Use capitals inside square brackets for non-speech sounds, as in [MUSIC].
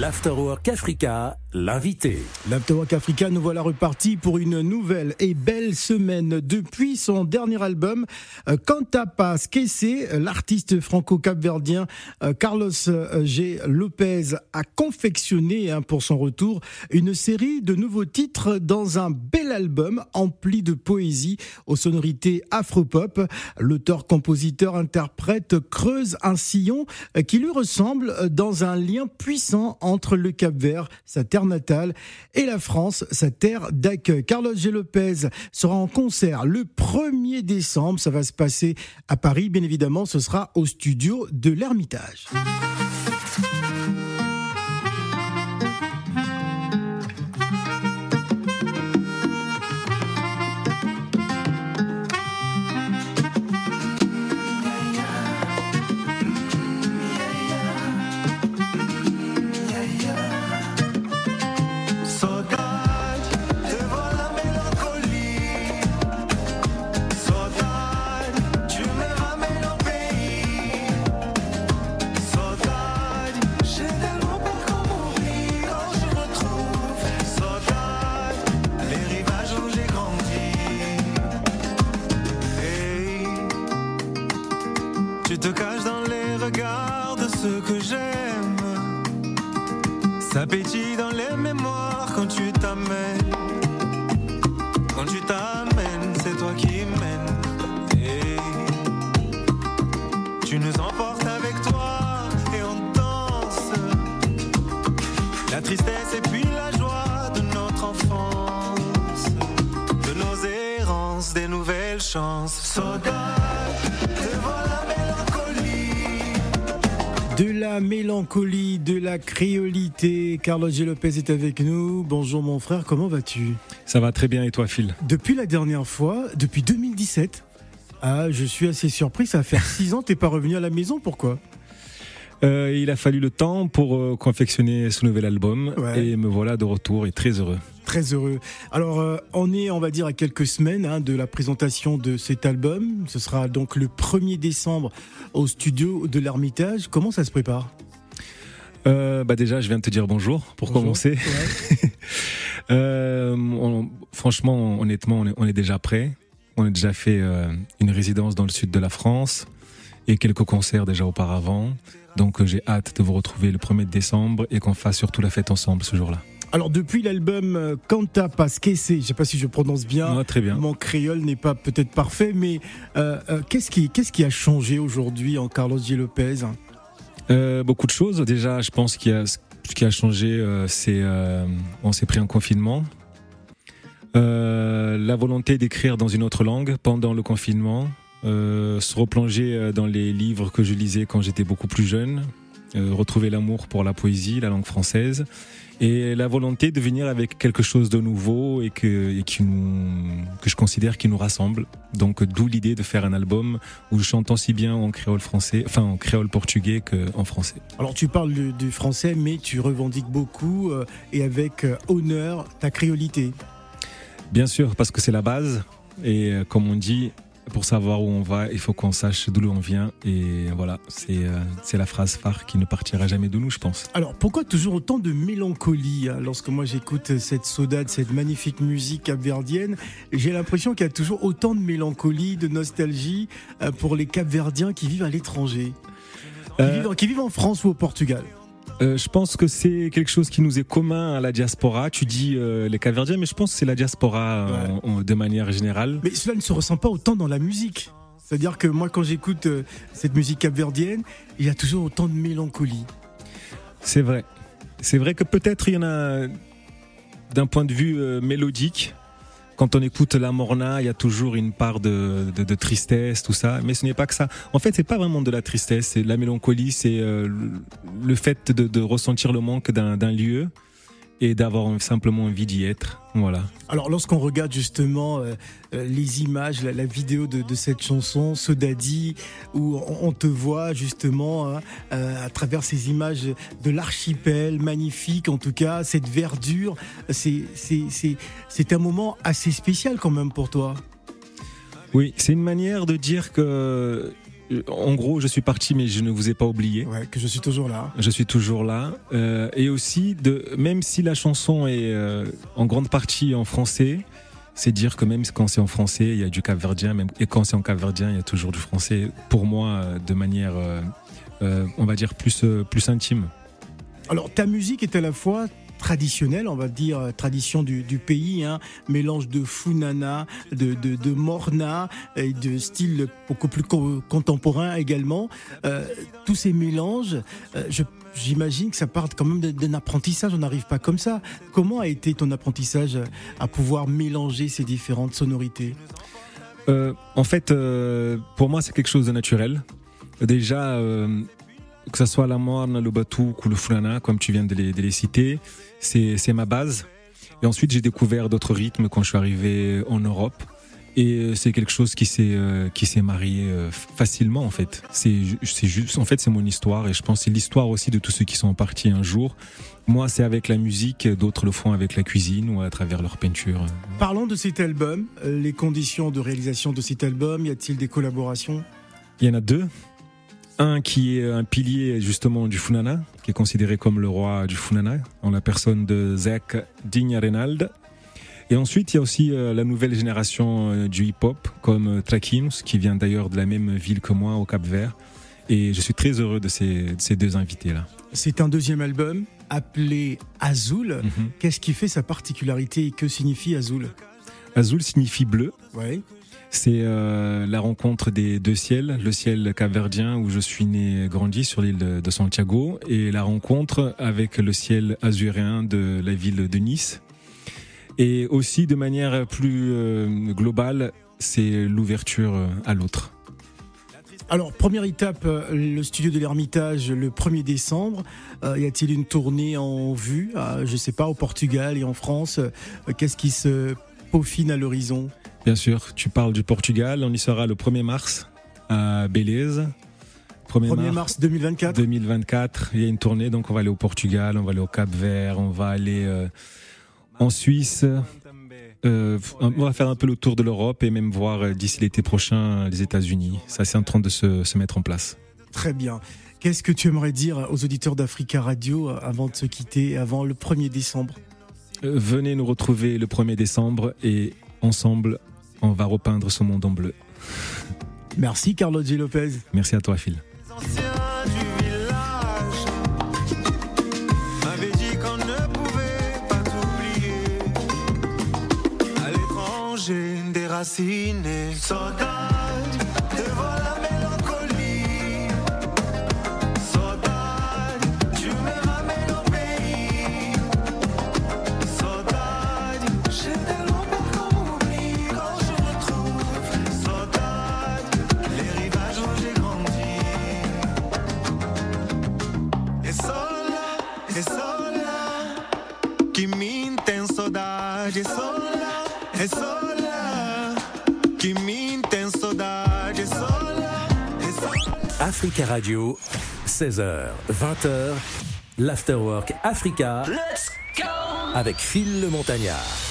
L'Afterwork Africa, l'invité. L'Afterwork Africa, nous voilà repartis pour une nouvelle et belle semaine. Depuis son dernier album, Cantapas euh, Kessé, l'artiste franco-capverdien euh, Carlos euh, G. Lopez a confectionné hein, pour son retour une série de nouveaux titres dans un bel album empli de poésie aux sonorités afropop. L'auteur, compositeur, interprète creuse un sillon qui lui ressemble dans un lien puissant entre le Cap Vert, sa terre natale, et la France, sa terre d'accueil. Carlos G. Lopez sera en concert le 1er décembre. Ça va se passer à Paris, bien évidemment. Ce sera au studio de l'Ermitage. Appétit dans les mémoires quand tu t'amènes. Quand tu t'amènes, c'est toi qui mènes. tu nous emportes avec toi et on danse. La tristesse et puis la joie de notre enfance. De nos errances, des nouvelles chances. De la mélancolie, de la créolité. Carlos G. Lopez est avec nous. Bonjour mon frère, comment vas-tu? Ça va très bien. Et toi Phil? Depuis la dernière fois, depuis 2017, ah, je suis assez surpris, ça va faire 6 ans, t'es pas revenu à la maison, pourquoi? Euh, il a fallu le temps pour euh, confectionner ce nouvel album. Et me voilà de retour et très heureux. Très heureux. Alors, euh, on est, on va dire, à quelques semaines hein, de la présentation de cet album. Ce sera donc le 1er décembre au studio de l'Ermitage. Comment ça se prépare? Bah déjà, je viens de te dire bonjour pour commencer. [LAUGHS] franchement, honnêtement, on est, on est, déjà prêt. On a déjà fait une résidence dans le sud de la France et quelques concerts déjà auparavant. Donc euh, j'ai hâte de vous retrouver le 1er décembre et qu'on fasse surtout la fête ensemble ce jour-là. Alors depuis l'album Canta euh, Pasquese, je sais pas si je prononce bien. très bien. Mon créole n'est pas peut-être parfait, mais euh, qu'est-ce qui qu'est-ce qui a changé aujourd'hui en Carlos G Lopez? Beaucoup de choses. Déjà, je pense qu'il y a ce qui a changé, c'est on s'est pris un confinement. la volonté d'écrire dans une autre langue pendant le confinement, euh, se replonger euh, dans les livres que je lisais quand j'étais beaucoup plus jeune, euh, retrouver l'amour pour la poésie, la langue française, et la volonté de venir avec quelque chose de nouveau et que, qui nous, que je considère qui nous rassemble. Donc d'où l'idée de faire un album où je chante aussi bien en créole français, enfin en créole portugais qu'en français. Alors tu parles du, français, mais tu revendiques beaucoup et avec honneur ta créolité. Bien sûr, parce que c'est la base. Et comme on dit, pour savoir où on va, il faut qu'on sache d'où on vient. Et voilà, euh, c'est la phrase phare qui ne partira jamais de nous, je pense. Alors, pourquoi toujours autant de mélancolie hein, Lorsque moi j'écoute cette saudade, cette magnifique musique capverdienne, j'ai l'impression qu'il y a toujours autant de mélancolie, de nostalgie euh, pour les capverdiens qui vivent à l'étranger. qui vivent en France ou au Portugal. Euh, je pense que c'est quelque chose qui nous est commun à la diaspora. Tu dis euh, les Caverdiens, mais je pense que c'est la diaspora euh, de manière générale. Mais cela ne se ressent pas autant dans la musique. C'est-à-dire que moi, quand j'écoute cette musique capverdienne, il y a toujours autant de mélancolie. C'est vrai. C'est vrai que peut-être il y en a d'un point de vue mélodique quand on écoute la Morna, il y a toujours une part de, tristesse, tout ça. Mais ce n'est pas que ça. En fait, c'est pas vraiment de la tristesse. C'est la mélancolie, c'est euh, le fait de, ressentir le manque d'un lieu et d'avoir simplement envie d'y être. Voilà. Alors lorsqu'on regarde justement euh, euh, les images, la, vidéo de, cette chanson, Sodadi, où on, te voit justement hein, euh, à travers ces images de l'archipel magnifique, en tout cas cette verdure, c'est un moment assez spécial quand même pour toi. Oui, c'est une manière de dire que en gros, je suis parti, mais je ne vous ai pas oublié. Ouais, que je suis toujours là. Je suis toujours là. Euh, et aussi, de, même si la chanson est euh, en grande partie en français, c'est dire que même quand c'est en français, il y a du capverdien, même, et quand c'est en capverdien, il y a toujours du français, pour moi, euh, de manière, euh, euh, on va dire, plus, euh, plus intime. Alors, ta musique est à la fois traditionnelle, on va dire euh, tradition du, pays, hein, mélange de funana, de, morna et de style beaucoup plus co- contemporain également. Euh, tous ces mélanges, euh, j'imagine que ça part quand même d'un- apprentissage, on n'arrive pas comme ça. Comment a été ton apprentissage à pouvoir mélanger ces différentes sonorités? En fait, pour moi, c'est quelque chose de naturel. Déjà, que ce soit la morne, le batouk ou le fulana, comme tu viens de les, de les citer, c'est ma base. Et ensuite, j'ai découvert d'autres rythmes quand je suis arrivé en Europe. Et euh, c'est quelque chose qui s'est euh, qui s'est marié euh, facilement en fait. C'est ju- c'est juste en fait c'est mon histoire et je pense que c'est l'histoire aussi de tous ceux qui sont partis un jour. Moi, c'est avec la musique, d'autres le font avec la cuisine ou à travers leur peinture. Parlons de cet album, les conditions de réalisation de cet album, y a-t-il des collaborations? Il y en a deux. Un qui est un pilier justement du Funana, qui est considéré comme le roi du Funana, en la personne de Zach Digna Renald. Et ensuite, il y a aussi euh, la nouvelle génération euh, du hip-hop, comme euh, Trakinus, qui vient d'ailleurs de la même ville que moi, au Cap-Vert. Et je suis très heureux de ces, de ces deux invités-là. C'est un deuxième album appelé Azul. Mhm. Qu'est-ce qui fait sa particularité et que signifie Azul? Azul signifie bleu. Ouais. C'est euh, la rencontre des deux ciels, le ciel capverdien où je suis né et grandi sur l'île de Santiago et la rencontre avec le ciel azuréen de la ville de Nice. Et aussi de manière plus euh, globale, c'est l'ouverture euh, à l'autre. Alors, première étape, le studio de l'Ermitage le 1er décembre. Y a-t-il une tournée en vue Je sais pas, au Portugal et en France? Qu'est-ce qui se peaufine à l'horizon Bien sûr, tu parles du Portugal, on y sera le 1er mars à Belize. 1er, 1er mars 2024 2024, il y a une tournée, donc on va aller au Portugal, on va aller au Cap Vert, on va aller euh, en Suisse. Euh, on va faire un peu le tour de l'Europe et même voir euh, d'ici l'été prochain les États-Unis. Ça, c'est en train de se, se mettre en place. Très bien. Qu'est-ce que tu aimerais dire aux auditeurs d'Africa Radio avant de se quitter, avant le 1er décembre? Venez nous retrouver le 1er décembre et ensemble, on va repeindre ce monde en bleu. Merci Carlo G. Lopez. Merci à toi, Phil. Les anciens que me tem saudade. Sola, sola. Africa Radio, 16h, 20h, l'Afterwork Africa. Avec Phil le Montagnard.